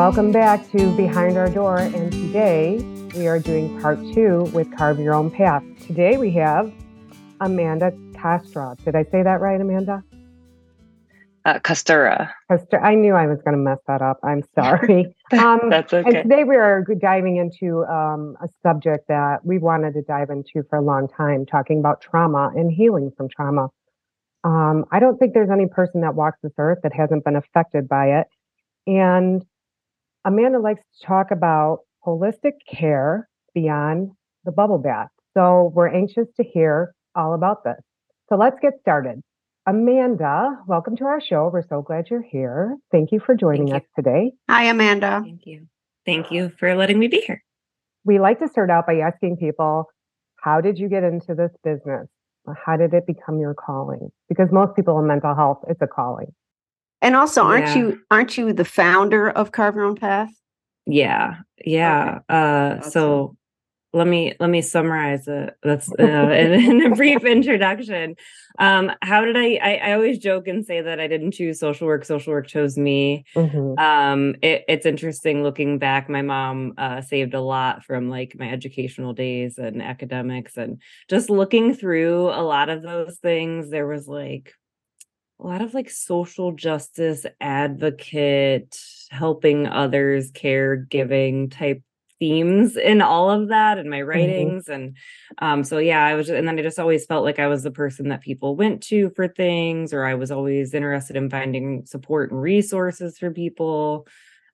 Welcome back to Behind Our Door. And today we are doing part two with Carve Your Own Path. Today we have Amanda Castro. Did I say that right, Amanda? Uh, Kostura. I knew I was going to mess that up. I'm sorry. Um, That's okay. And today we are diving into um, a subject that we wanted to dive into for a long time, talking about trauma and healing from trauma. Um, I don't think there's any person that walks this earth that hasn't been affected by it. And Amanda likes to talk about holistic care beyond the bubble bath. So we're anxious to hear all about this. So let's get started. Amanda, welcome to our show. We're so glad you're here. Thank you for joining you. us today. Hi, Amanda. Thank you. Thank you for letting me be here. We like to start out by asking people, how did you get into this business? How did it become your calling? Because most people in mental health, it's a calling. And also, aren't yeah. you aren't you the founder of Carve Your Own Path? Yeah, yeah. Okay. Uh, awesome. So let me let me summarize it. That's uh, in, in, a brief introduction. Um, how did I, I, I? always joke and say that I didn't choose social work. Social work chose me. Mm-hmm. Um, it, it's interesting looking back. My mom uh, saved a lot from like my educational days and academics, and just looking through a lot of those things. There was like a lot of like social justice advocate, helping others, caregiving type themes in all of that in my mm-hmm. writings mm-hmm. and um so yeah i was and then i just always felt like i was the person that people went to for things or i was always interested in finding support and resources for people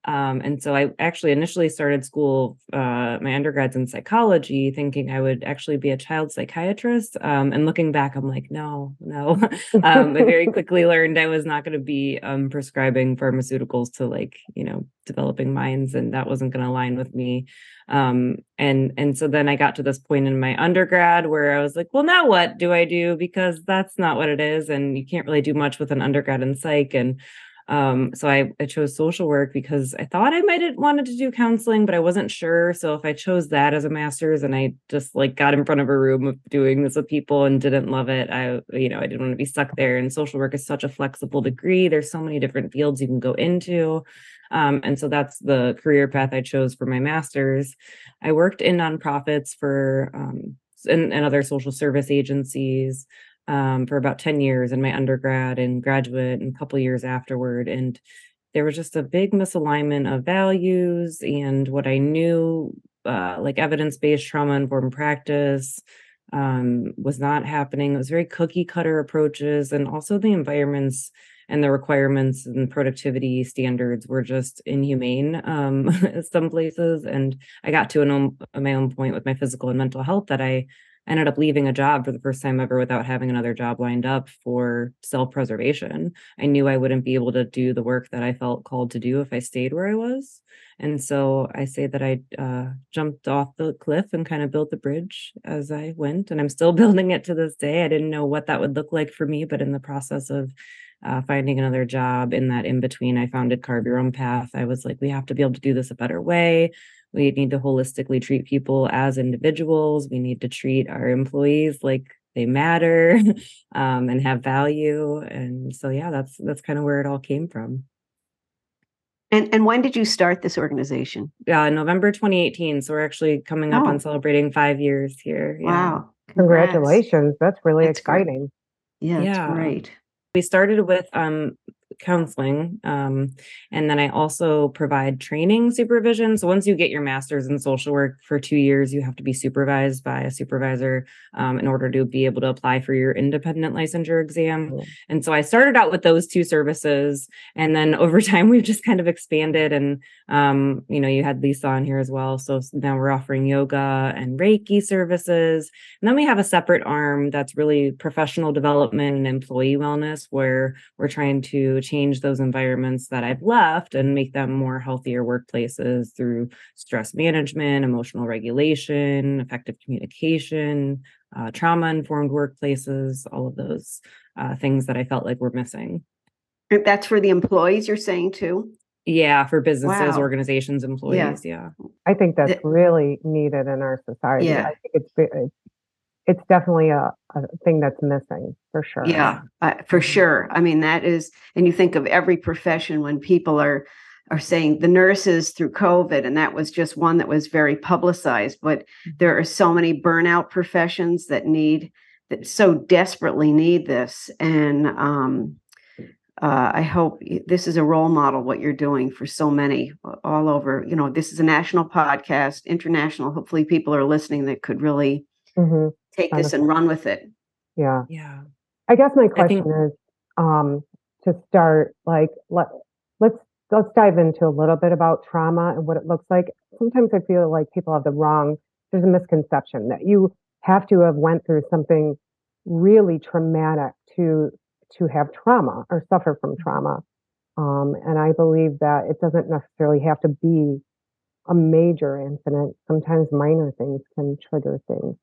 um, and so I actually initially started school, uh, my undergrads in psychology, thinking I would actually be a child psychiatrist. Um, and looking back, I'm like, no, no. um, I very quickly learned I was not going to be um, prescribing pharmaceuticals to like, you know, developing minds, and that wasn't going to align with me. Um, and and so then I got to this point in my undergrad where I was like, well, now what do I do? Because that's not what it is, and you can't really do much with an undergrad in psych. And um, so I, I chose social work because I thought I might have wanted to do counseling, but I wasn't sure. So if I chose that as a master's and I just like got in front of a room of doing this with people and didn't love it, I, you know, I didn't want to be stuck there. And social work is such a flexible degree. There's so many different fields you can go into. Um, and so that's the career path I chose for my master's. I worked in nonprofits for um, and, and other social service agencies um, for about 10 years in my undergrad and graduate and a couple years afterward. And there was just a big misalignment of values and what I knew, uh, like evidence based trauma informed practice, um, was not happening. It was very cookie cutter approaches, and also the environments and the requirements and productivity standards were just inhumane um, some places. And I got to an my own point with my physical and mental health that I ended up leaving a job for the first time ever without having another job lined up for self preservation. I knew I wouldn't be able to do the work that I felt called to do if I stayed where I was. And so I say that I uh, jumped off the cliff and kind of built the bridge as I went. And I'm still building it to this day. I didn't know what that would look like for me, but in the process of uh, finding another job in that in between, I founded Carve Your Own Path. I was like, we have to be able to do this a better way. We need to holistically treat people as individuals. We need to treat our employees like they matter um, and have value. And so, yeah, that's that's kind of where it all came from. And and when did you start this organization? Yeah, November 2018. So we're actually coming up oh. on celebrating five years here. Yeah. Wow! Congrats. Congratulations! That's really that's exciting. Great. Yeah, yeah, great. We started with um, counseling. Um, and then I also provide training supervision. So once you get your master's in social work for two years, you have to be supervised by a supervisor um, in order to be able to apply for your independent licensure exam. Cool. And so I started out with those two services. And then over time, we've just kind of expanded. And, um, you know, you had Lisa on here as well. So now we're offering yoga and Reiki services. And then we have a separate arm that's really professional development and employee wellness, where we're trying to change those environments that I've left and make them more healthier workplaces through stress management, emotional regulation, effective communication, uh, trauma informed workplaces, all of those uh, things that I felt like were missing. That's for the employees, you're saying too? Yeah, for businesses, wow. organizations, employees. Yeah. yeah. I think that's really needed in our society. Yeah. I think it's, it's it's definitely a, a thing that's missing for sure. Yeah, uh, for sure. I mean, that is, and you think of every profession when people are are saying the nurses through COVID, and that was just one that was very publicized. But Mm-hmm. there are so many burnout professions that need that so desperately need this, and um, uh, I hope this is a role model what you're doing for so many all over. You know, this is a national podcast, international. Hopefully, people are listening that could really hmm take this and run with it. Yeah. Yeah. I guess my question think- is, um, to start, like, let let's let's dive into a little bit about trauma and what it looks like. Sometimes I feel like people have the wrong. There's a misconception that you have to have went through something really traumatic to to have trauma or suffer from trauma. Um, and I believe that it doesn't necessarily have to be a major incident. Sometimes minor things can trigger things.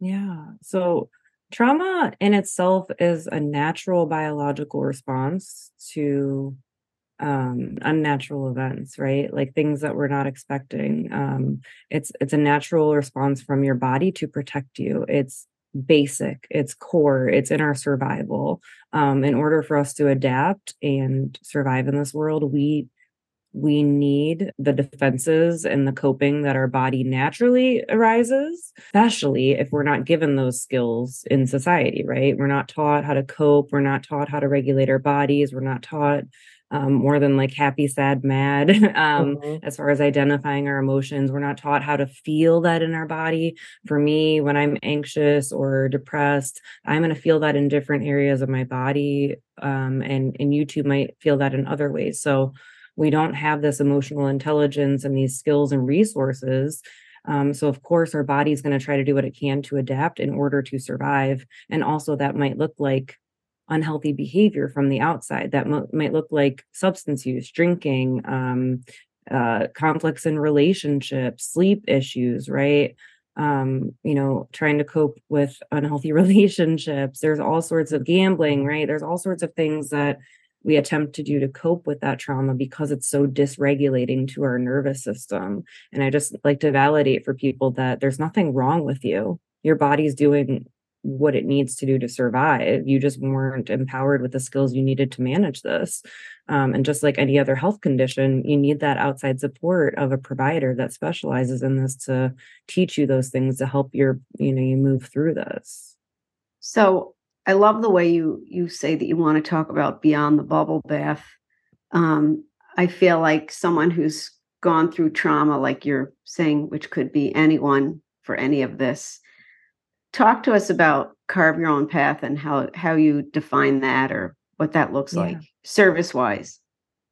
Yeah. So trauma in itself is a natural biological response to um unnatural events right like things that we're not expecting um it's it's a natural response from your body to protect you it's basic it's core it's in our survival um in order for us to adapt and survive in this world we we need the defenses and the coping that our body naturally arises, especially if we're not given those skills in society, right? We're not taught how to cope. We're not taught how to regulate our bodies. We're not taught um, more than like happy, sad, mad. um, Mhm. as far as identifying our emotions. We're not taught how to feel that in our body. For me, when I'm anxious or depressed, I'm going to feel that in different areas of my body. Um, and, and you too might feel that in other ways. So we don't have this emotional intelligence and these skills and resources. Um, so, of course, our body's going to try to do what it can to adapt in order to survive. And also, that might look like unhealthy behavior from the outside. That might look like substance use, drinking, um, uh, conflicts in relationships, sleep issues, right? Um, you know, trying to cope with unhealthy relationships. There's all sorts of gambling, right? There's all sorts of things that we attempt to do to cope with that trauma because it's so dysregulating to our nervous system. And I just like to validate for people that there's nothing wrong with you. Your body's doing what it needs to do to survive. You just weren't empowered with the skills you needed to manage this. Um, and just like any other health condition, you need that outside support of a provider that specializes in this to teach you those things to help your, you know, you move through this. So I love the way you you say that you want to talk about beyond the bubble bath. Um, I feel like someone who's gone through trauma, like you're saying, which could be anyone for any of this. Talk to us about carve your own path and how how you define that or what that looks Yeah. like service wise.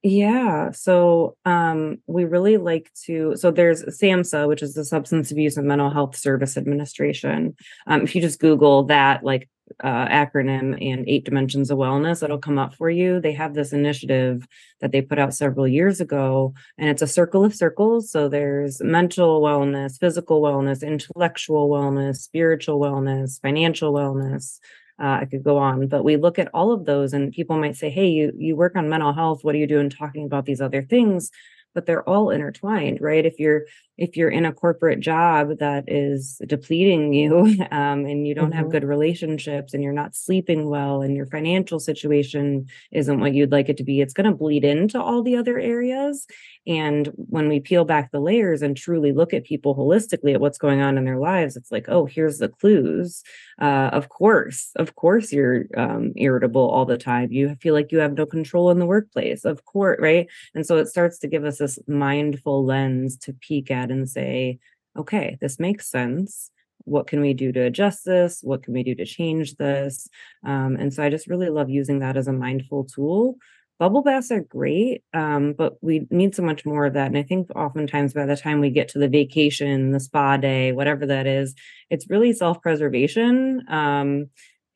Yeah. So um we really like to so there's SAMHSA, which is the Substance Abuse and Mental Health Service Administration. Um, if you just Google that like uh, acronym and eight dimensions of wellness, that'll come up for you. They have this initiative that they put out several years ago, and it's a circle of circles. So there's mental wellness, physical wellness, intellectual wellness, spiritual wellness, financial wellness, uh, I could go on, but we look at all of those, and people might say, "Hey, you you work on mental health. What are you doing talking about these other things?" But they're all intertwined, right? If you're if you're in a corporate job that is depleting you, um, and you don't have Mhm. good relationships, and you're not sleeping well, and your financial situation isn't what you'd like it to be, it's going to bleed into all the other areas. And when we peel back the layers and truly look at people holistically at what's going on in their lives, it's like, oh, here's the clues uh, of course of course you're um, irritable all the time. You feel like you have no control in the workplace of course right? And so it starts to give us this mindful lens to peek at and say okay this makes sense. What can we do to adjust this? What can we do to change this? Um, and so i just really love using that as a mindful tool bubble baths are great um, but we need so much more of that and i think oftentimes by the time we get to the vacation the spa day whatever that is it's really self-preservation um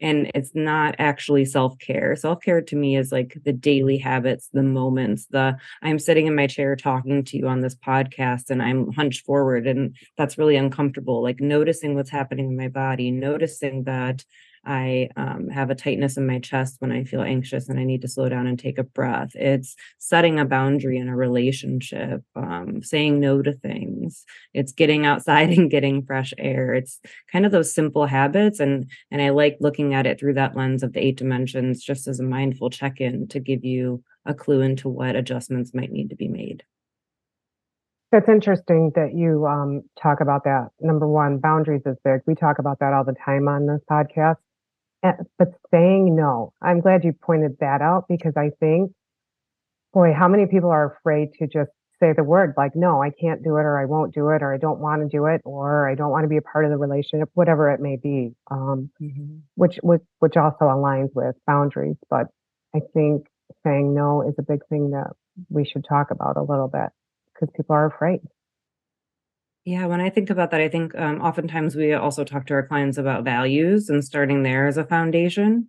and it's not actually self-care. Self-care to me is like the daily habits the moments the i'm sitting in my chair talking to you on this podcast and i'm hunched forward and that's really uncomfortable like noticing what's happening in my body noticing that I um, have a tightness in my chest when I feel anxious and I need to slow down and take a breath. It's setting a boundary in a relationship, um, saying no to things. It's getting outside and getting fresh air. It's kind of those simple habits, and and I like looking at it through that lens of the eight dimensions, just as a mindful check in to give you a clue into what adjustments might need to be made. That's interesting that you um, talk about that. Number one, boundaries is big. We talk about that all the time on this podcast. And, but saying no, I'm glad you pointed that out because I think, boy, how many people are afraid to just say the word like, no, I can't do it, or I won't do it, or I don't want to do it, or I don't want to be a part of the relationship, whatever it may be. Um, mm-hmm. which, which which also aligns with boundaries. But I think saying no is a big thing that we should talk about a little bit because people are afraid. Yeah, when I think about that, I think um, oftentimes we also talk to our clients about values and starting there as a foundation.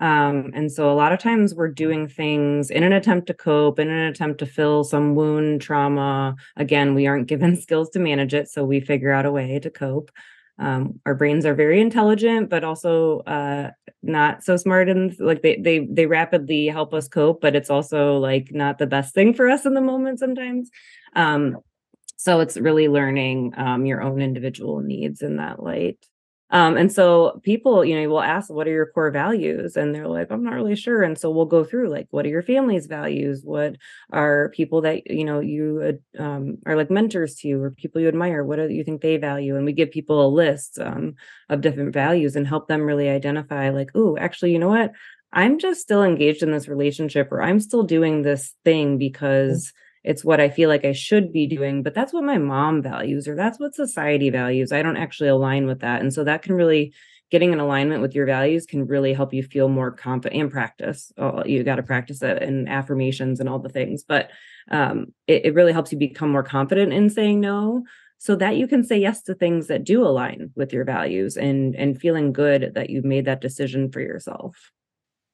Um, and so a lot of times we're doing things in an attempt to cope, in an attempt to fill some wound, trauma. Again, we aren't given skills to manage it, so we figure out a way to cope. Um, our brains are very intelligent, but also uh, not so smart, and like they they they rapidly help us cope, but it's also like not the best thing for us in the moment sometimes. Um, so it's really learning um, your own individual needs in that light. Um, and so people, you know, will ask, what are your core values? And they're like, I'm not really sure. And so we'll go through like, what are your family's values? What are people that, you know, you um, are like mentors to you or people you admire? What do you think they value? And we give people a list um, of different values and help them really identify like, oh, actually, you know what? I'm just still engaged in this relationship or I'm still doing this thing because mm-hmm it's what I feel like I should be doing, but that's what my mom values or that's what society values. I don't actually align with that. And so that can really getting in alignment with your values can really help you feel more confident and practice. Oh, you got to practice it and affirmations and all the things, but um, it, it really helps you become more confident in saying no so that you can say yes to things that do align with your values and and feeling good that you've made that decision for yourself.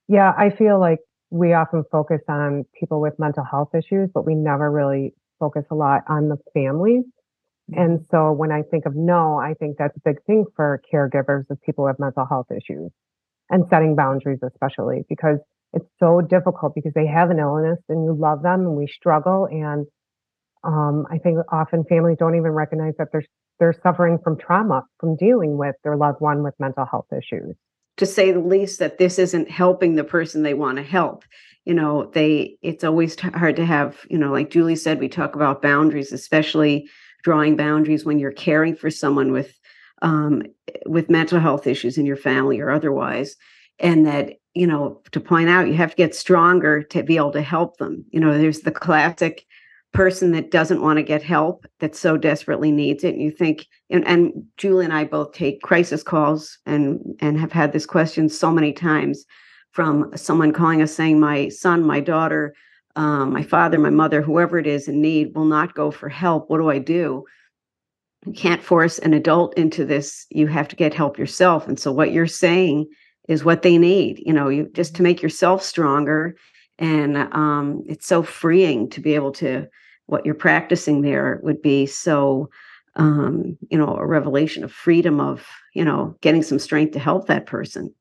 Yeah, I feel like we often focus on people with mental health issues, but we never really focus a lot on the families. And mm-hmm. so when I think of no, I think that's a big thing for caregivers of people with mental health issues and setting boundaries, especially because it's so difficult because they have an illness and you love them and we struggle. And um, I think often families don't even recognize that they're, they're suffering from trauma from dealing with their loved one with mental health issues to say the least that this isn't helping the person they want to help. You know they it's always t- hard to have you know like julie said we talk about boundaries especially drawing boundaries when you're caring for someone with um, with mental health issues in your family or otherwise. And that you know to point out you have to get stronger to be able to help them. You know there's the classic person that doesn't want to get help that so desperately needs it and you think and, and julie and i both take crisis calls and and have had this question so many times from someone calling us saying my son my daughter um, my father my mother whoever it is in need will not go for help. What do i do? You can't force an adult into this. You have to get help yourself. And so what you're saying is what they need you know you just to make yourself stronger. And um, it's so freeing to be able to what you're practicing there would be so um, you know a revelation of freedom of you know getting some strength to help that person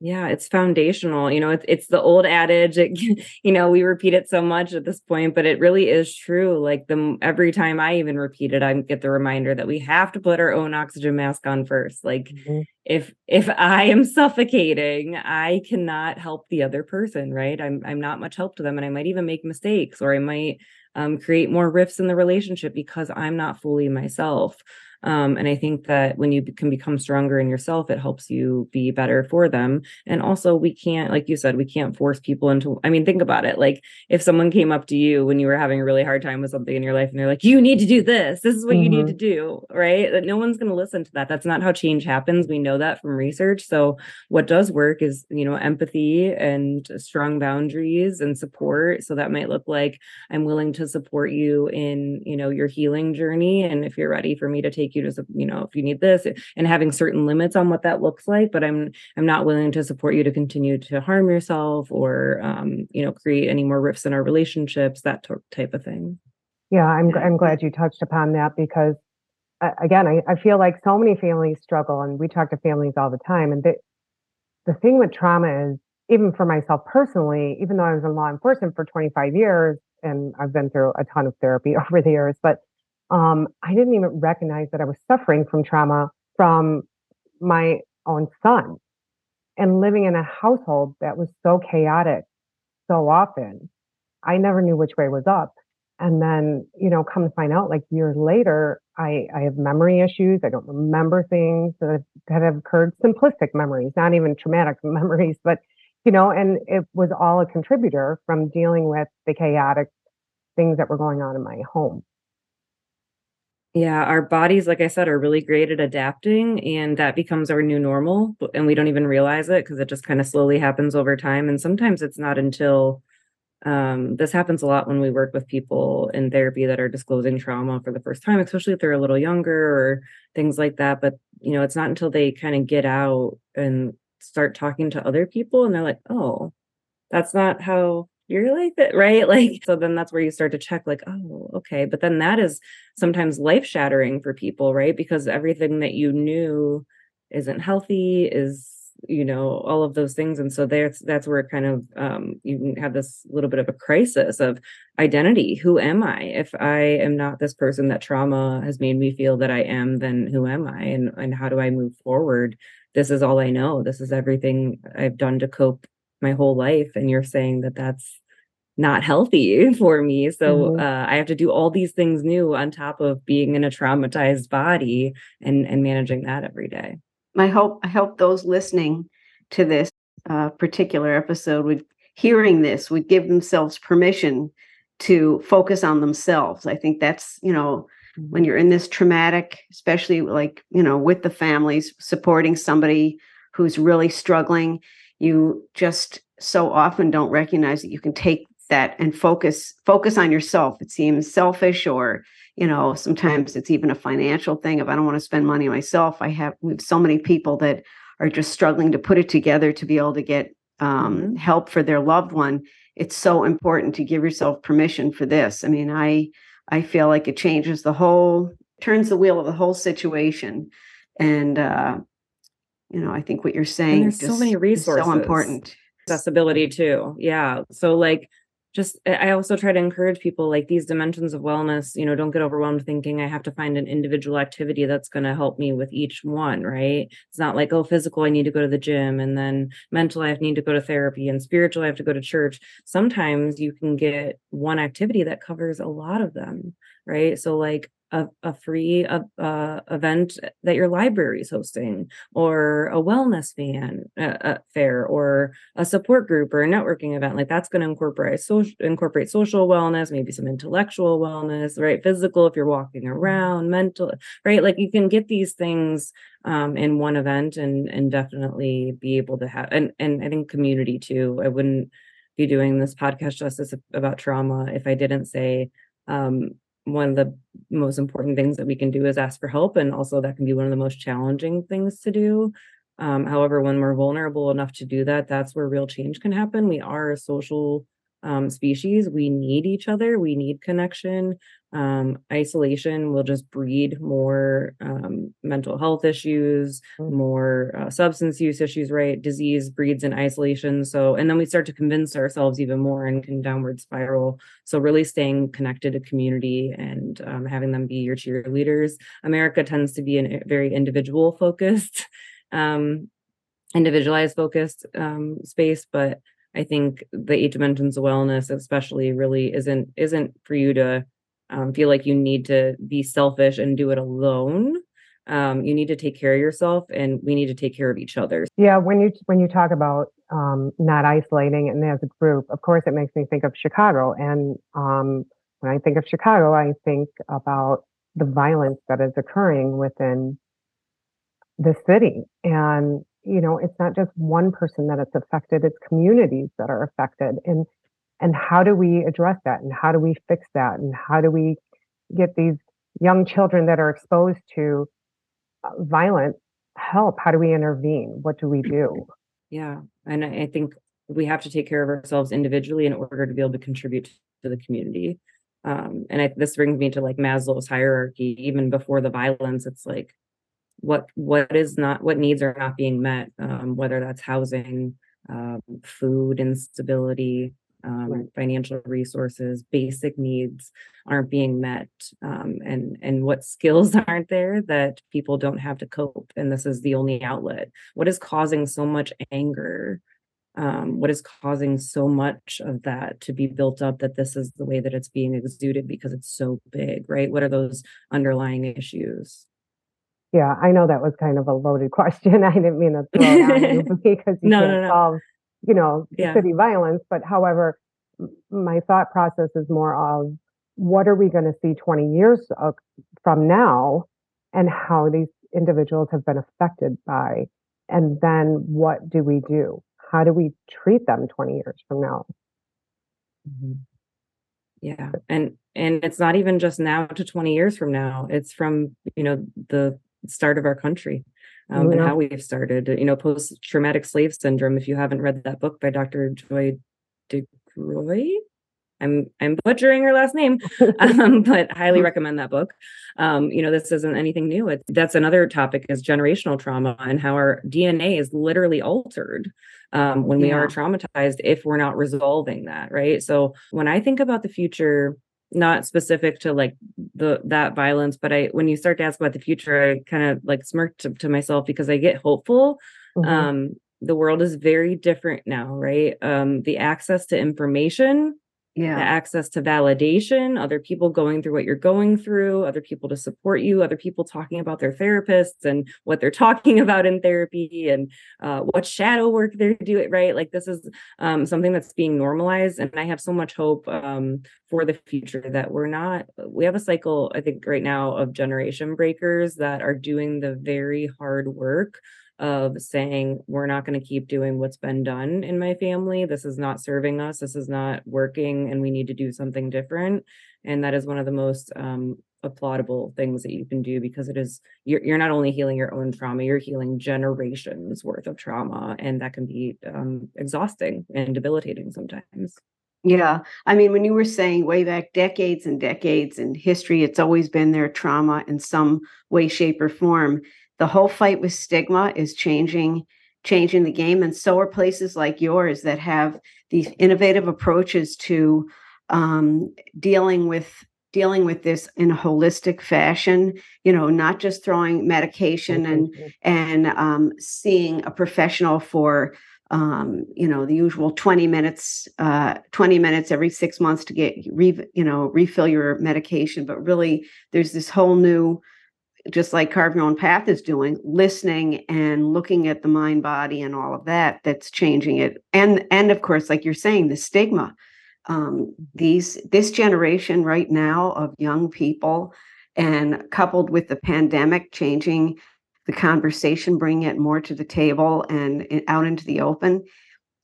yeah it's foundational you know it's, it's the old adage it, you know we repeat it so much at this point but it really is true like the every time i even repeat it i get the reminder that we have to put our own oxygen mask on first like mm-hmm. if if i am suffocating i cannot help the other person right i'm i'm not much help to them and i might even make mistakes or i might um, create more rifts in the relationship because I'm not fully myself. Um, and I think that when you can become stronger in yourself, it helps you be better for them. And also, we can't, like you said, we can't force people into. I mean, think about it. Like if someone came up to you when you were having a really hard time with something in your life, and they're like, "You need to do this. This is what mm-hmm. you need to mm-hmm. do," right? That no one's going to listen to that. That's not how change happens. We know that from research. So what does work is, you know, empathy and strong boundaries and support. So that might look like I'm willing to support you in, you know, your healing journey, and if you're ready for me to take you to you know if you need this and having certain limits on what that looks like but i'm i'm not willing to support you to continue to harm yourself or um, you know create any more rifts in our relationships that t- type of thing. Yeah i'm i'm glad you touched upon that because uh, again I, I feel like so many families struggle and we talk to families all the time and they the thing with trauma is, even for myself personally, even though I was in law enforcement for 25 years and I've been through a ton of therapy over the years, but um, I didn't even recognize that I was suffering from trauma from my own son and living in a household that was so chaotic so often. I never knew which way was up. And then, you know, come to find out like years later, I, I have memory issues. I don't remember things that have, that have occurred, simplistic memories, not even traumatic memories, but, you know, and it was all a contributor from dealing with the chaotic things that were going on in my home. Yeah, our bodies, like I said, are really great at adapting, and that becomes our new normal. And we don't even realize it because it just kind of slowly happens over time. And sometimes it's not until um, this happens a lot when we work with people in therapy that are disclosing trauma for the first time, especially if they're a little younger or things like that. But, you know, it's not until they kind of get out and start talking to other people and they're like, oh, that's not how you're like that, right? Like, so then that's where you start to check, like, oh, okay. But then that is sometimes life shattering for people, right? Because everything that you knew isn't healthy, is, you know, all of those things. And so there's, that's where kind of um you have this little bit of a crisis of identity. Who am I? If I am not this person that trauma has made me feel that I am, then who am I? And and how do I move forward? This is all I know. This is everything I've done to cope my whole life and you're saying that that's not healthy for me so mm-hmm. uh, i have to do all these things new on top of being in a traumatized body and and managing that every day i hope i hope those listening to this uh, particular episode would hearing this would give themselves permission to focus on themselves i think that's you know mm-hmm. when you're in this traumatic especially like you know with the families supporting somebody who's really struggling you just so often don't recognize that you can take that and focus focus on yourself. It seems selfish or you know sometimes it's even a financial thing if i don't want to spend money myself. I have we have so many people that are just struggling to put it together to be able to get um, mm-hmm. help for their loved one. It's so important to give yourself permission for this. I mean i i feel like it changes the whole turns the wheel of the whole situation. And uh you know i think what you're saying and there's so many resources so important. Accessibility too yeah. So like just i also try to encourage people like these dimensions of wellness you know don't get overwhelmed thinking i have to find an individual activity that's going to help me with each one right? It's not like oh physical i need to go to the gym and then mental i need to go to therapy and spiritual i have to go to church. Sometimes you can get one activity that covers a lot of them right? So like a, a free uh, uh, event that your library is hosting or a wellness fan uh, fair or a support group or a networking event like that's going to incorporate social incorporate social wellness maybe some intellectual wellness right? Physical if you're walking around mental right? Like you can get these things um, in one event and and definitely be able to have and and i think community too. I wouldn't be doing this podcast justice about trauma if i didn't say um, one of the most important things that we can do is ask for help and also that can be one of the most challenging things to do um, however when we're vulnerable enough to do that that's where real change can happen we are a social um, species. We need each other. We need connection. Um, isolation will just breed more um, mental health issues, mm. more uh, substance use issues, right? Disease breeds in isolation. So, and then we start to convince ourselves even more and can downward spiral. So, really staying connected to community and um, having them be your cheerleaders. America tends to be a very individual focused, um, individualized focused um, space, but I think the eight dimensions of wellness, especially, really isn't isn't for you to um, feel like you need to be selfish and do it alone. Um, you need to take care of yourself, and we need to take care of each other. Yeah, when you when you talk about um, not isolating and as a group, of course, it makes me think of Chicago. And um, when I think of Chicago, I think about the violence that is occurring within the city, and you know it's not just one person that it's affected it's communities that are affected and and how do we address that and how do we fix that and how do we get these young children that are exposed to uh, violence help? How do we intervene? What do we do? Yeah and i think we have to take care of ourselves individually in order to be able to contribute to the community. Um, and I, this brings me to like maslow's hierarchy. Even before the violence it's like what what is not what needs are not being met um, whether that's housing um, food instability um, Right. financial resources basic needs aren't being met um, and and what skills aren't there that people don't have to cope and this is the only outlet what is causing so much anger um, what is causing so much of that to be built up that this is the way that it's being exuded because it's so big right what are those underlying issues Yeah, I know that was kind of a loaded question. I didn't mean to throw it you because you No, can't no, no. solve, you know, Yeah. city violence. But however, my thought process is more of what are we going to see 20 years from now and how these individuals have been affected by, and then what do we do? How do we treat them 20 years from now? Mm-hmm. Yeah. And and it's not even just now to 20 years from now. It's from, you know, the start of our country. Um, and how we've started, you know, post traumatic slave syndrome. If you haven't read that book by Dr. Joy DeGroy, I'm I'm butchering her last name, um, but highly recommend that book. Um, you know, this isn't anything new. It's that's another topic is generational trauma and how our DNA is literally altered um, when we are traumatized if we're not resolving that, right? So when I think about the future, not specific to like the that violence, but I when you start to ask about the future, I kind of like smirk to, to myself because I get hopeful Mhm. um the world is very different now right um the access to information the Yeah. access to validation other people going through what you're going through other people to support you other people talking about their therapists and what they're talking about in therapy and uh, what shadow work they're doing right like this is um, something that's being normalized and i have so much hope um, for the future that we're not we have a cycle i think right now of generation breakers that are doing the very hard work of saying we're not going to keep doing what's been done in my family this is not serving us this is not working and we need to do something different and that is one of the most um, applaudable things that you can do because it is you're, you're not only healing your own trauma you're healing generations worth of trauma and that can be um, exhausting and debilitating sometimes Yeah. I mean, when you were saying way back decades and decades in history, it's always been their trauma in some way, shape, or form. The whole fight with stigma is changing, changing the game. And so are places like yours that have these innovative approaches to um, dealing with dealing with this in a holistic fashion, you know, not just throwing medication and and um, seeing a professional for um, you know the usual 20 minutes uh, 20 minutes every six months to get re, you know refill your medication but really there's this whole new just like carve your own path is doing listening and looking at the mind body and all of that that's changing it and and of course like you're saying the stigma um, these this generation right now of young people and coupled with the pandemic changing the conversation, bringing it more to the table and out into the open,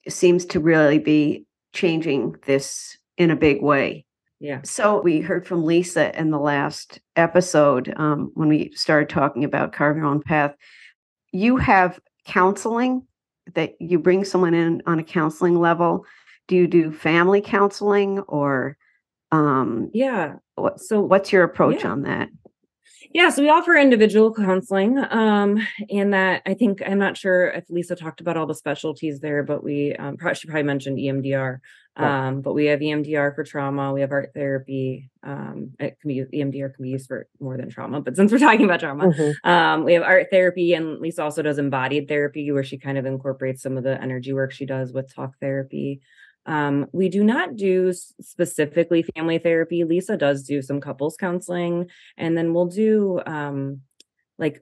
seems to really be changing this in a big way. Yeah So we heard from Lisa in the last episode um, when we started talking about carve your own path. You have counseling that you bring someone in on a counseling level. Do you do family counseling or um, yeah what, so what's your approach Yeah. on that? Yeah, so we offer individual counseling. Um, and that I think I'm not sure if Lisa talked about all the specialties there, but we um, probably she probably mentioned EMDR. Um, but we have EMDR for trauma. We have art therapy. Um, it can be EMDR can be used for more than trauma, but since we're talking about trauma, Mhm. um, we have art therapy, and Lisa also does embodied therapy, where she kind of incorporates some of the energy work she does with talk therapy. Um, we do not do specifically family therapy. Lisa does do some couples counseling, and then we'll do um, like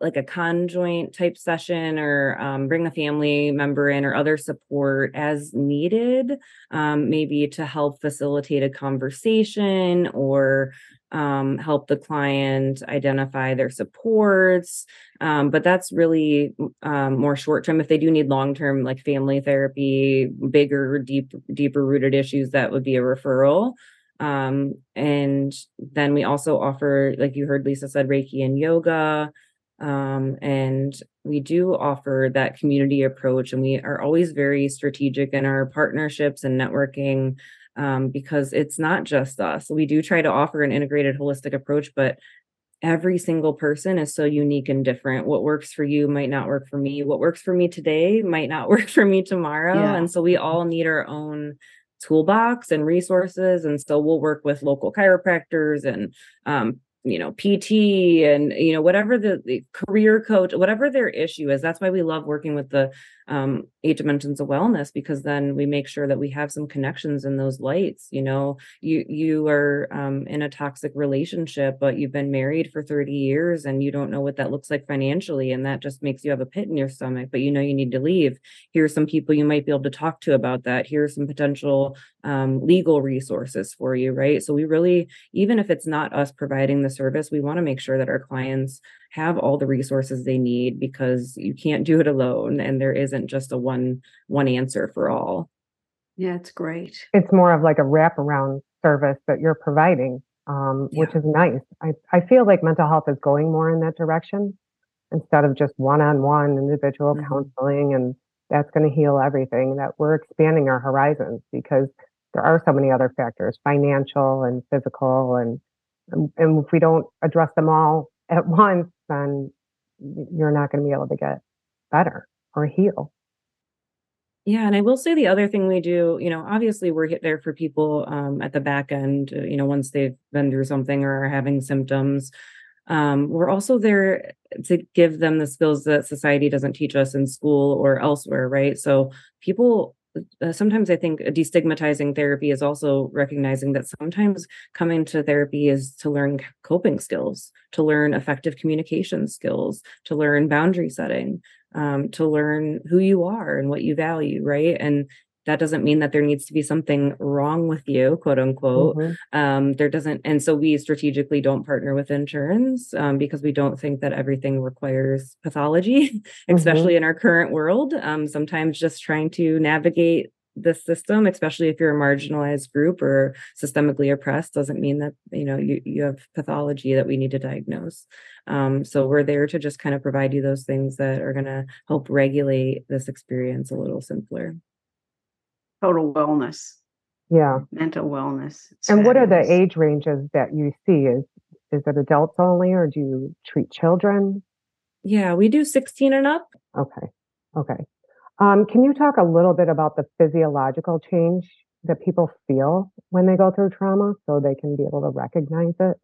like a conjoint type session or um, bring a family member in or other support as needed um, maybe to help facilitate a conversation or um, help the client identify their supports um, but that's really um, more short term if they do need long term like family therapy bigger deep deeper rooted issues that would be a referral um, and then we also offer like you heard lisa said reiki and yoga um, and we do offer that community approach and we are always very strategic in our partnerships and networking um, because it's not just us we do try to offer an integrated holistic approach but every single person is so unique and different. What works for you might not work for me. What works for me today might not work for me tomorrow. Yeah. And so we all need our own toolbox and resources. And so we'll work with local chiropractors and um, you know pt and you know whatever the, the, career coach whatever their issue is that's why we love working with the um, eight dimensions of wellness because then we make sure that we have some connections in those lights you know? You you are um, in a toxic relationship but you've been married for 30 years and you don't know what that looks like financially and that just makes you have a pit in your stomach but you know you need to leave. Here's some people you might be able to talk to about that. Here's some potential um, legal resources for you right? So we really even if it's not us providing the service we want to make sure that our clients have all the resources they need because you can't do it alone and there isn't just a one one answer for all yeah it's great it's more of like a wraparound service that you're providing um, Yeah. which is nice I, I feel like mental health is going more in that direction instead of just one-on-one individual Mhm. counseling and that's going to heal everything that we're expanding our horizons because there are so many other factors financial and physical and and, and if we don't address them all at once then you're not going to be able to get better or heal Yeah, and I will say the other thing we do, you know, obviously we're hit there for people um, at the back end, uh, you know, once they've been through something or are having symptoms. Um, we're also there to give them the skills that society doesn't teach us in school or elsewhere, right? So people uh, sometimes I think destigmatizing therapy is also recognizing that sometimes coming to therapy is to learn coping skills, to learn effective communication skills, to learn boundary setting um, to learn who you are and what you value, right? And that doesn't mean that there needs to be something wrong with you, quote unquote. Mhm. Um, there doesn't, and so we strategically don't partner with insurance um, because we don't think that everything requires pathology, especially in our current world. Um, sometimes just trying to navigate the system, especially if you're a marginalized group or systemically oppressed, doesn't mean that you know you you have pathology that we need to diagnose. Um, so we're there to just kind of provide you those things that are going to help regulate this experience a little simpler. Total wellness yeah mental wellness It's And what are the age ranges that you see? Is is it adults only, or do you treat children? Yeah, we do 16 and up. Okay, okay. Um, can you talk a little bit about the physiological change that people feel when they go through trauma, so they can be able to recognize it?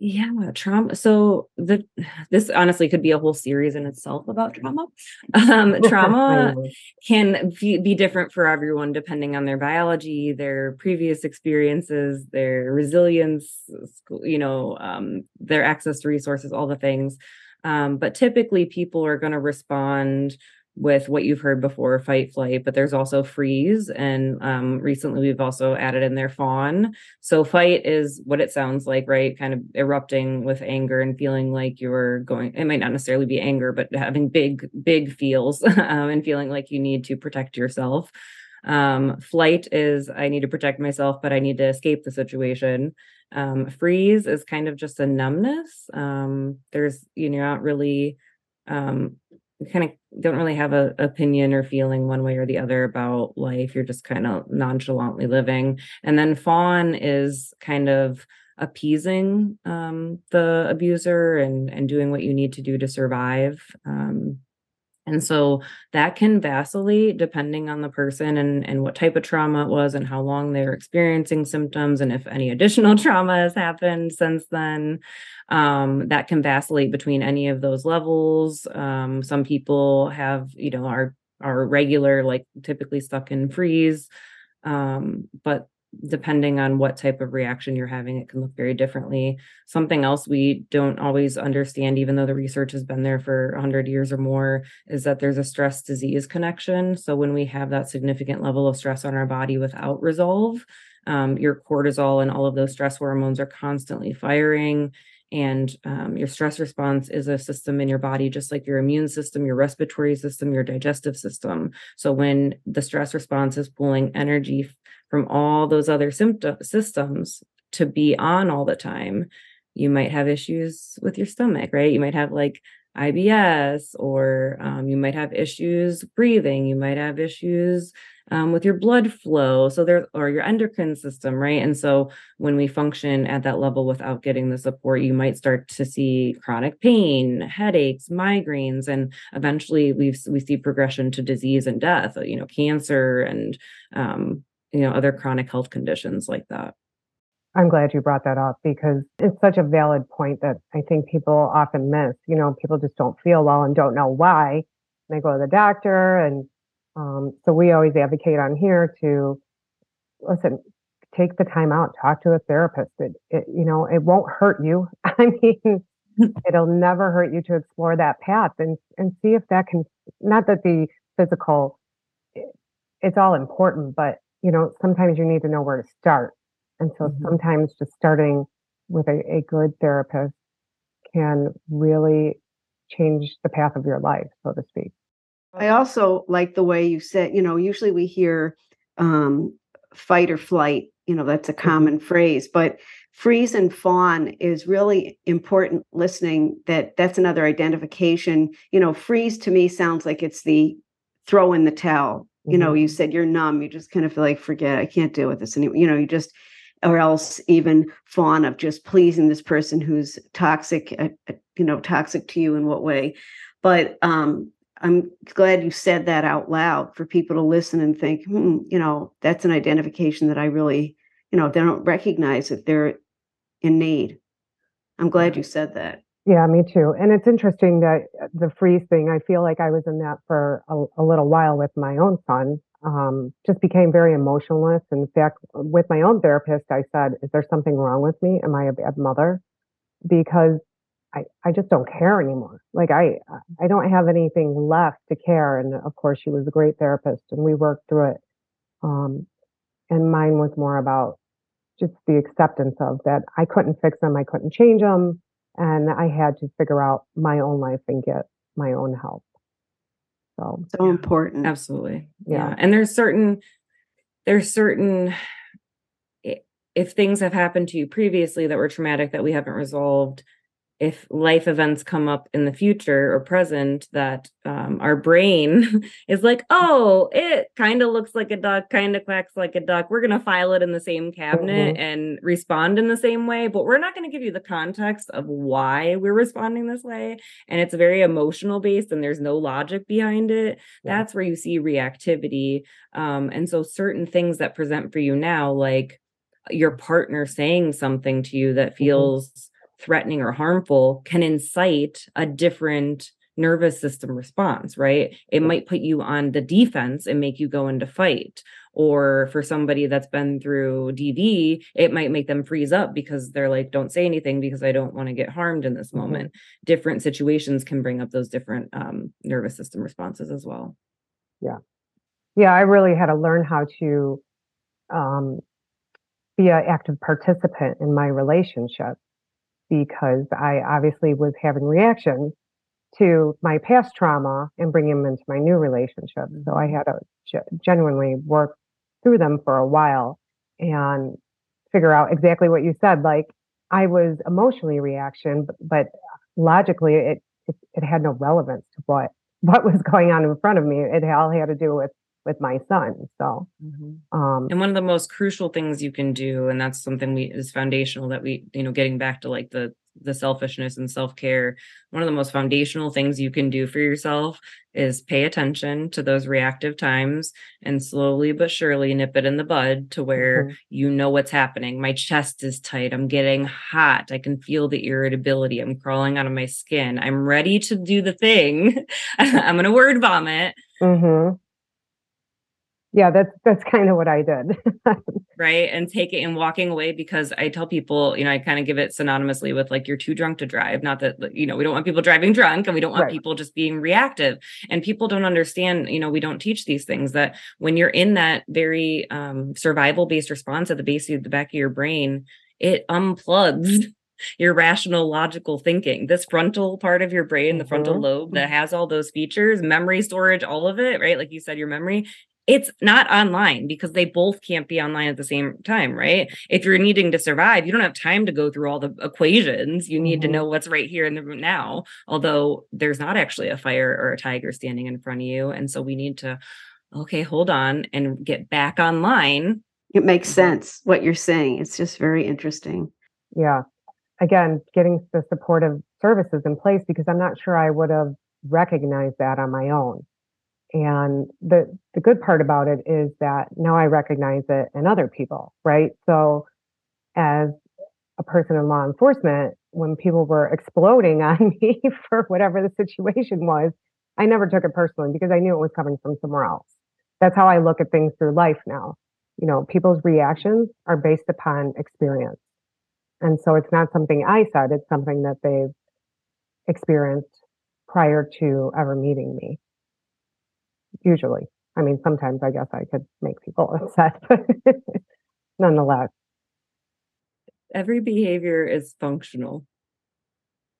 Yeah, trauma. So the this honestly could be a whole series in itself about trauma. Um, trauma can be, be different for everyone depending on their biology, their previous experiences, their resilience, school- you know, um, their access to resources, all the things. Um, but typically, people are going to respond with what you've heard before fight flight but there's also freeze and um, recently we've also added in their fawn. So fight is what it sounds like right? Kind of erupting with anger and feeling like you're going it might not necessarily be anger but having big big feels um, and feeling like you need to protect yourself. Um, flight is i need to protect myself but i need to escape the situation. Um, freeze is kind of just a numbness. Um, there's you know not really um, kind of don't really have a opinion or feeling one way or the other about life. You're just kind of nonchalantly living. And then fawn is kind of appeasing um, the abuser and and doing what you need to do to survive. Um, and so that can vacillate depending on the person and, and what type of trauma it was and how long they're experiencing symptoms and if any additional trauma has happened since then. Um, that can vacillate between any of those levels. Um, some people have, you know, are are regular, like typically stuck in freeze. Um, but depending on what type of reaction you're having, it can look very differently. Something else we don't always understand, even though the research has been there for 100 years or more, is that there's a stress disease connection. So when we have that significant level of stress on our body without resolve, um, your cortisol and all of those stress hormones are constantly firing. And um, your stress response is a system in your body, just like your immune system, your respiratory system, your digestive system. So when the stress response is pulling energy from all those other symptom systems to be on all the time, you might have issues with your stomach, right? You might have like IBS, or um, you might have issues breathing, you might have issues um, with your blood flow. So there, or your endocrine system, right? And so when we function at that level without getting the support, you might start to see chronic pain, headaches, migraines, and eventually we we see progression to disease and death. You know, cancer and um, you know other chronic health conditions like that. I'm glad you brought that up because it's such a valid point that I think people often miss. You know, people just don't feel well and don't know why. They go to the doctor and um, so we always advocate on here to listen, take the time out, talk to a therapist. It, it you know, it won't hurt you. I mean, it'll never hurt you to explore that path and and see if that can. Not that the physical, it's all important, but you know, sometimes you need to know where to start. And so mm-hmm. sometimes just starting with a, a good therapist can really change the path of your life, so to speak. I also like the way you said, you know, usually we hear um, fight or flight, you know, that's a mm-hmm. common phrase, but freeze and fawn is really important listening that that's another identification. You know, freeze to me sounds like it's the throw in the towel. Mm-hmm. You know, you mm-hmm. said you're numb, you just kind of feel like, forget, I can't deal with this anymore. You know, you just, or else even fawn of just pleasing this person who's toxic, uh, uh you know, toxic to you in what way. But um, I'm glad you said that out loud for people to listen and think, hmm, you know, that's an identification that I really, you know, they don't recognize that they're in need. I'm glad you said that. Yeah, me too. And it's interesting that uh, the freeze thing, I feel like I was in that for a, a little while with my own son. Um, just became very emotionless. In fact, with my own therapist, I said, Is there something wrong with me? Am I a bad mother? Because I, I just don't care anymore. Like I I don't have anything left to care. And of course, she was a great therapist, and we worked through it. Um, and mine was more about just the acceptance of that I couldn't fix them, I couldn't change them, and I had to figure out my own life and get my own help. So so yeah, important. Absolutely. Yeah. yeah. And there's certain there's certain if things have happened to you previously that were traumatic that we haven't resolved if life events come up in the future or present that um, our brain is like oh it kind of looks like a duck kind of quacks like a duck we're going to file it in the same cabinet mm-hmm. and respond in the same way but we're not going to give you the context of why we're responding this way and it's very emotional based and there's no logic behind it yeah. that's where you see reactivity um, and so certain things that present for you now like your partner saying something to you that mm-hmm. feels mm-hmm threatening or harmful can incite a different nervous system response, right? It might put you on the defense and make you go into fight. Or for somebody that's been through DV, it might make them freeze up because they're like, don't say anything because I don't want to get harmed in this mm-hmm. moment. Different situations can bring up those different um, nervous system responses as well. Yeah. Yeah, I really had to learn how to um, be an active participant in my relationship because I obviously was having reactions to my past trauma and bringing them into my new relationship. So I had to genuinely work through them for a while and figure out exactly what you said. Like I was emotionally reaction, but, logically it, it, it had no relevance to what what was going on in front of me. It all had to do with with my son. So, mm-hmm. um, and one of the most crucial things you can do, and that's something we is foundational that we, you know, getting back to like the the selfishness and self care. One of the most foundational things you can do for yourself is pay attention to those reactive times and slowly but surely nip it in the bud to where mm-hmm. you know what's happening. My chest is tight. I'm getting hot. I can feel the irritability. I'm crawling out of my skin. I'm ready to do the thing. I'm going to word vomit. Mm-hmm yeah that's that's kind of what i did right and take it and walking away because i tell people you know i kind of give it synonymously with like you're too drunk to drive not that you know we don't want people driving drunk and we don't want right. people just being reactive and people don't understand you know we don't teach these things that when you're in that very um, survival based response at the base of the back of your brain it unplugs your rational logical thinking this frontal part of your brain the frontal mm-hmm. lobe that has all those features memory storage all of it right like you said your memory it's not online because they both can't be online at the same time, right? If you're needing to survive, you don't have time to go through all the equations. You need mm-hmm. to know what's right here in the room now, although there's not actually a fire or a tiger standing in front of you. And so we need to, okay, hold on and get back online. It makes sense what you're saying. It's just very interesting. Yeah. Again, getting the supportive services in place because I'm not sure I would have recognized that on my own. And the the good part about it is that now I recognize it in other people, right? So as a person in law enforcement, when people were exploding on me for whatever the situation was, I never took it personally because I knew it was coming from somewhere else. That's how I look at things through life now. You know, people's reactions are based upon experience. And so it's not something I said, it's something that they've experienced prior to ever meeting me usually. I mean, sometimes I guess I could make people upset, but nonetheless. Every behavior is functional.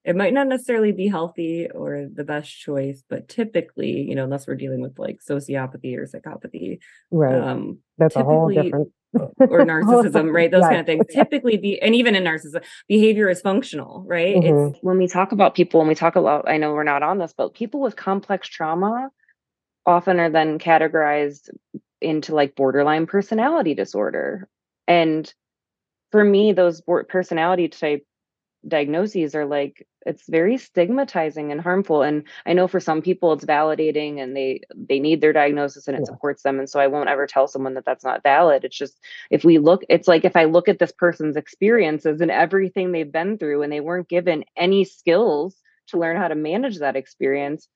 It might not necessarily be healthy or the best choice, but typically, you know, unless we're dealing with like sociopathy or psychopathy, right? Um, That's a whole different or narcissism, right? Those kind of things. Typically, be and even in narcissism, behavior is functional, right? Mm-hmm. It's when we talk about people, when we talk about, I know we're not on this, but people with complex trauma often are then categorized into like borderline personality disorder. And for me, those personality type diagnoses are like it's very stigmatizing and harmful and i know for some people it's validating and they they need their diagnosis and it yeah. supports them and so i won't ever tell someone that that's not valid it's just if we look it's like if i look at this person's experiences and everything they've been through and they weren't given any skills to learn how to manage that experience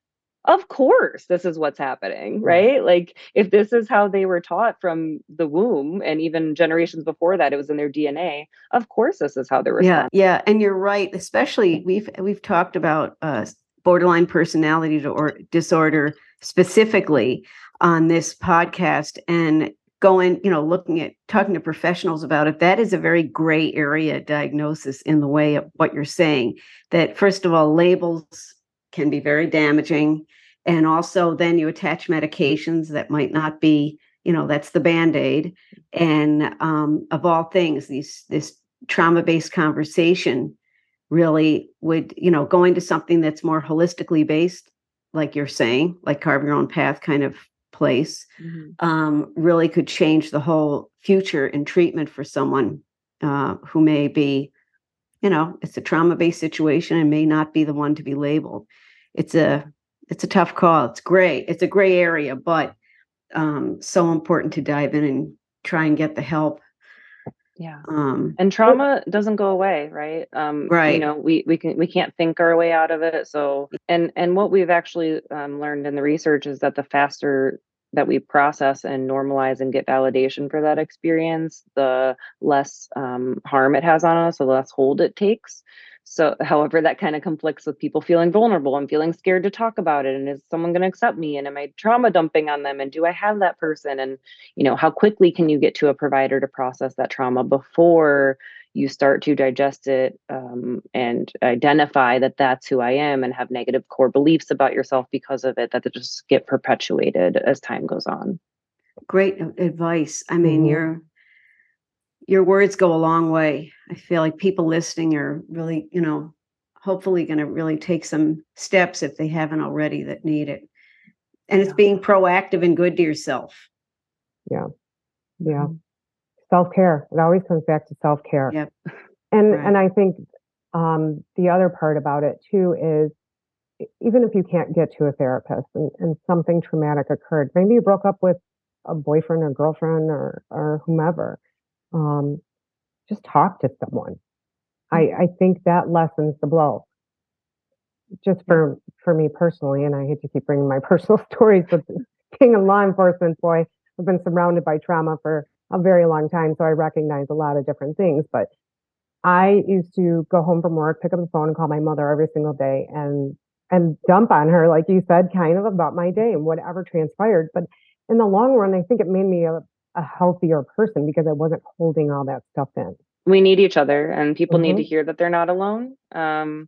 of course this is what's happening right? Like if this is how they were taught from the womb and even generations before that it was in their dna of course this is how they were yeah yeah and you're right especially we've we've talked about uh, borderline personality or disorder specifically on this podcast and going you know looking at talking to professionals about it that is a very gray area diagnosis in the way of what you're saying that first of all labels can be very damaging. And also, then you attach medications that might not be, you know, that's the band aid. And um, of all things, these this trauma based conversation really would, you know, going to something that's more holistically based, like you're saying, like carve your own path kind of place, mm-hmm. um, really could change the whole future in treatment for someone uh, who may be you know it's a trauma based situation and may not be the one to be labeled it's a it's a tough call. It's gray it's a gray area but um so important to dive in and try and get the help. Yeah. Um and trauma doesn't go away right? Um right. you know we we can we can't think our way out of it so and and what we've actually um, learned in the research is that the faster that we process and normalize and get validation for that experience, the less um, harm it has on us, the less hold it takes. So, however, that kind of conflicts with people feeling vulnerable and feeling scared to talk about it. And is someone going to accept me? And am I trauma dumping on them? And do I have that person? And, you know, how quickly can you get to a provider to process that trauma before you start to digest it um, and identify that that's who I am and have negative core beliefs about yourself because of it that just get perpetuated as time goes on. Great advice. I mean, mm-hmm. your your words go a long way. I feel like people listening are really, you know, hopefully going to really take some steps if they haven't already that need it. And it's being proactive and good to yourself. Yeah. Yeah. Mm-hmm self care. It always comes back to self care. Yep. And right. and I think um, the other part about it too is even if you can't get to a therapist and, and something traumatic occurred, maybe you broke up with a boyfriend or girlfriend or or whomever, um, just talk to someone. I, mm. I think that lessens the blow. Just for for me personally, and I hate to keep bringing my personal stories, but being a law enforcement boy, I've been surrounded by trauma for a very long time, so I recognize a lot of different things. But I used to go home from work, pick up the phone, and call my mother every single day, and and dump on her, like you said, kind of about my day and whatever transpired. But in the long run, I think it made me a, a healthier person because I wasn't holding all that stuff in. We need each other, and people mm-hmm. need to hear that they're not alone. Um,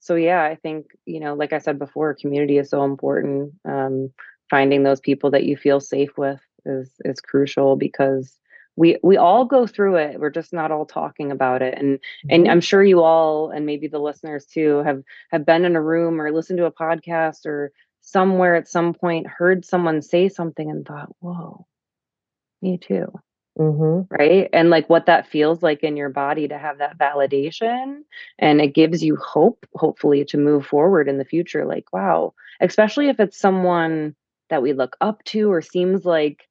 so yeah, I think you know, like I said before, community is so important. Um, finding those people that you feel safe with is is crucial because we we all go through it we're just not all talking about it and and Mhm. i'm sure you all and maybe the listeners too have have been in a room or listened to a podcast or somewhere at some point heard someone say something and thought whoa me too. Mhm. right? And like what that feels like in your body to have that validation and it gives you hope hopefully to move forward in the future like wow especially if it's someone that we look up to or seems like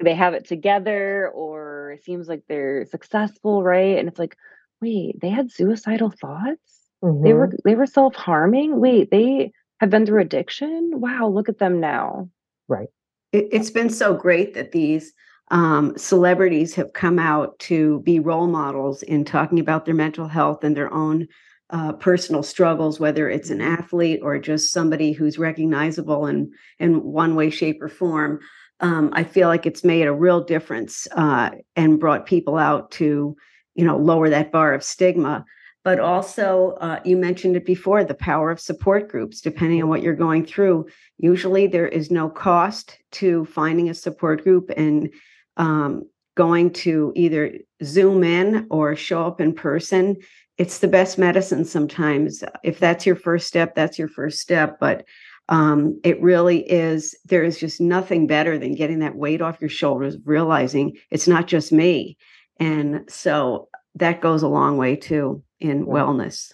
they have it together or it seems like they're successful right? And it's like wait they had suicidal thoughts? They Mhm. were they were self-harming? Wait they have been through addiction? Wow look at them now. Right. It, it's been so great that these um, celebrities have come out to be role models in talking about their mental health and their own uh, personal struggles, whether it's an athlete or just somebody who's recognizable in in one way, shape, or form. Um, I feel like it's made a real difference uh, and brought people out to, you know, lower that bar of stigma. But also, uh, you mentioned it before, the power of support groups, depending on what you're going through. Usually, there is no cost to finding a support group and um, going to either Zoom in or show up in person. It's the best medicine sometimes. If that's your first step, that's your first step. But um, it really is, there is just nothing better than getting that weight off your shoulders, realizing it's not just me. And so that goes a long way too in Yeah. wellness.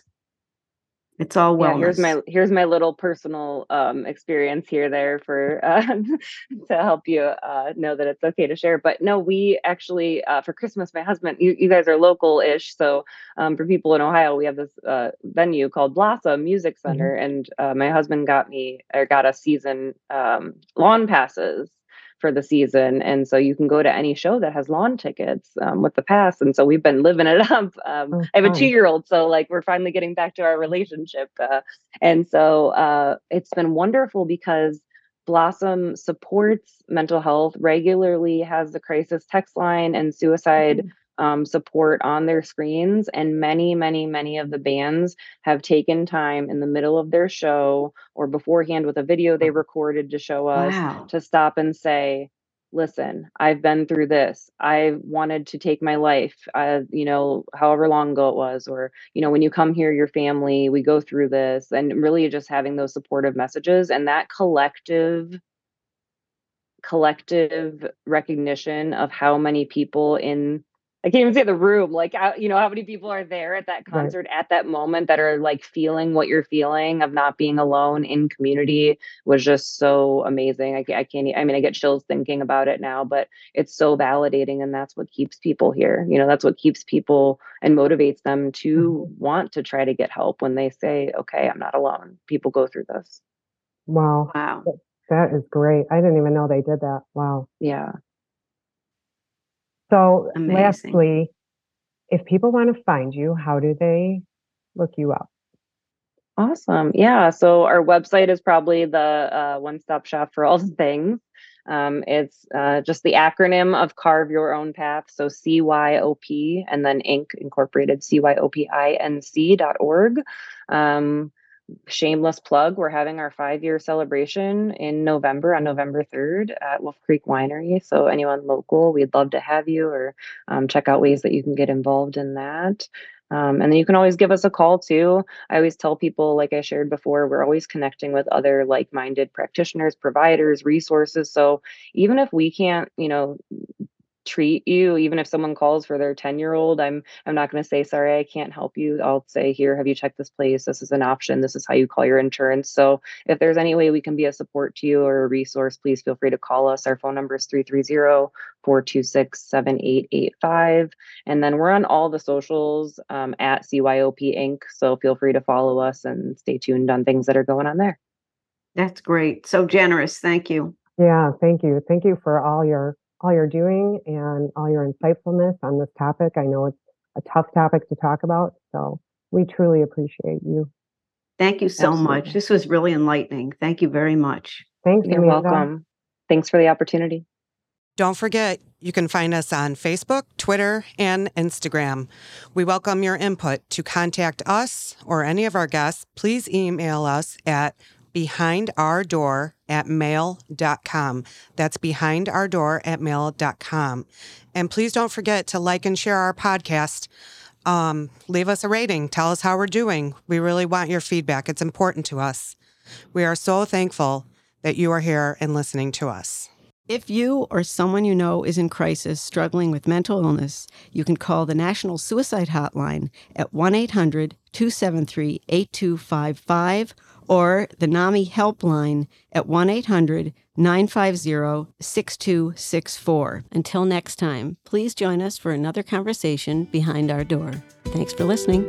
It's all wellness. Yeah, here's my here's my little personal um, experience here there for uh, to help you uh, know that it's okay to share. But no, we actually uh, for Christmas, my husband, you, you guys are local-ish, so um, for people in Ohio, we have this uh, venue called Blossom Music Center, and uh, my husband got me or got us season um, lawn passes for the season, and so you can go to any show that has lawn tickets um, with the pass. And so we've been living it up. Um, Oh, I have a two-year-old, so like we're finally getting back to our relationship, uh, and so uh, it's been wonderful because Blossom supports mental health regularly, has the crisis text line and suicide um, support on their screens. And many, many, many of the bands have taken time in the middle of their show or beforehand with a video they recorded to show us wow. to stop and say, listen, I've been through this. I wanted to take my life, uh, you know, however long ago it was, or, you know, when you come here, your family, we go through this, and really just having those supportive messages and that collective collective recognition of how many people in I can't even say the room, like how- you know how many people are there at that Right. concert at that moment that are like feeling what you're feeling of not being alone in community was just so amazing. I, ca- I can't. I mean, I get chills thinking about it now, but it's so validating, and that's what keeps people here. You know, that's what keeps people and motivates them to mm-hmm. want to try to get help when they say, "Okay, I'm not alone. People go through this." Wow. Wow. That is great. I didn't even know they did that. Wow. Yeah. So, Amazing. lastly, if people want to find you, how do they look you up? Awesome. Yeah. So our website is probably the uh, one stop shop for all things. Um, it's uh, just the acronym of Carve Your Own Path. So CYOP and then Inc. Incorporated, CYOPINC dot org. Um, shameless plug we're having our five year celebration in november on november 3rd at wolf creek winery. So anyone local we'd love to have you or um, check out ways that you can get involved in that. Um, and then you can always give us a call too. I always tell people like i shared before we're always connecting with other like-minded practitioners providers resources. So even if we can't you know treat you even if someone calls for their 10 year old i'm i'm not going to say sorry i can't help you i'll say here have you checked this place this is an option this is how you call your insurance so if there's any way we can be a support to you or a resource please feel free to call us our phone number is 330-426-7885 and then we're on all the socials um, at cyop inc so feel free to follow us and stay tuned on things that are going on there That's great. So generous. Thank you. Yeah, thank you. Thank you for all your all you're doing and all your insightfulness on this topic. I know it's a tough topic to talk about, so we truly appreciate you. Thank you so Absolutely. much. This was really enlightening. Thank you very much. Thanks, you're Amanda. welcome thanks for the opportunity Don't forget, you can find us on Facebook, Twitter, and Instagram. We welcome your input. To contact us or any of our guests, please email us at behindourdoor at mail.com. That's behind our door at mail.com. And please don't forget to like and share our podcast. Um, leave us a rating. Tell us how we're doing. We really want your feedback. It's important to us. We are so thankful that you are here and listening to us. If you or someone you know is in crisis struggling with mental illness, you can call the National Suicide Hotline at 1 800 273 8255 or the NAMI helpline at 1 800 950 6264. Until next time, please join us for another conversation behind our door. Thanks for listening.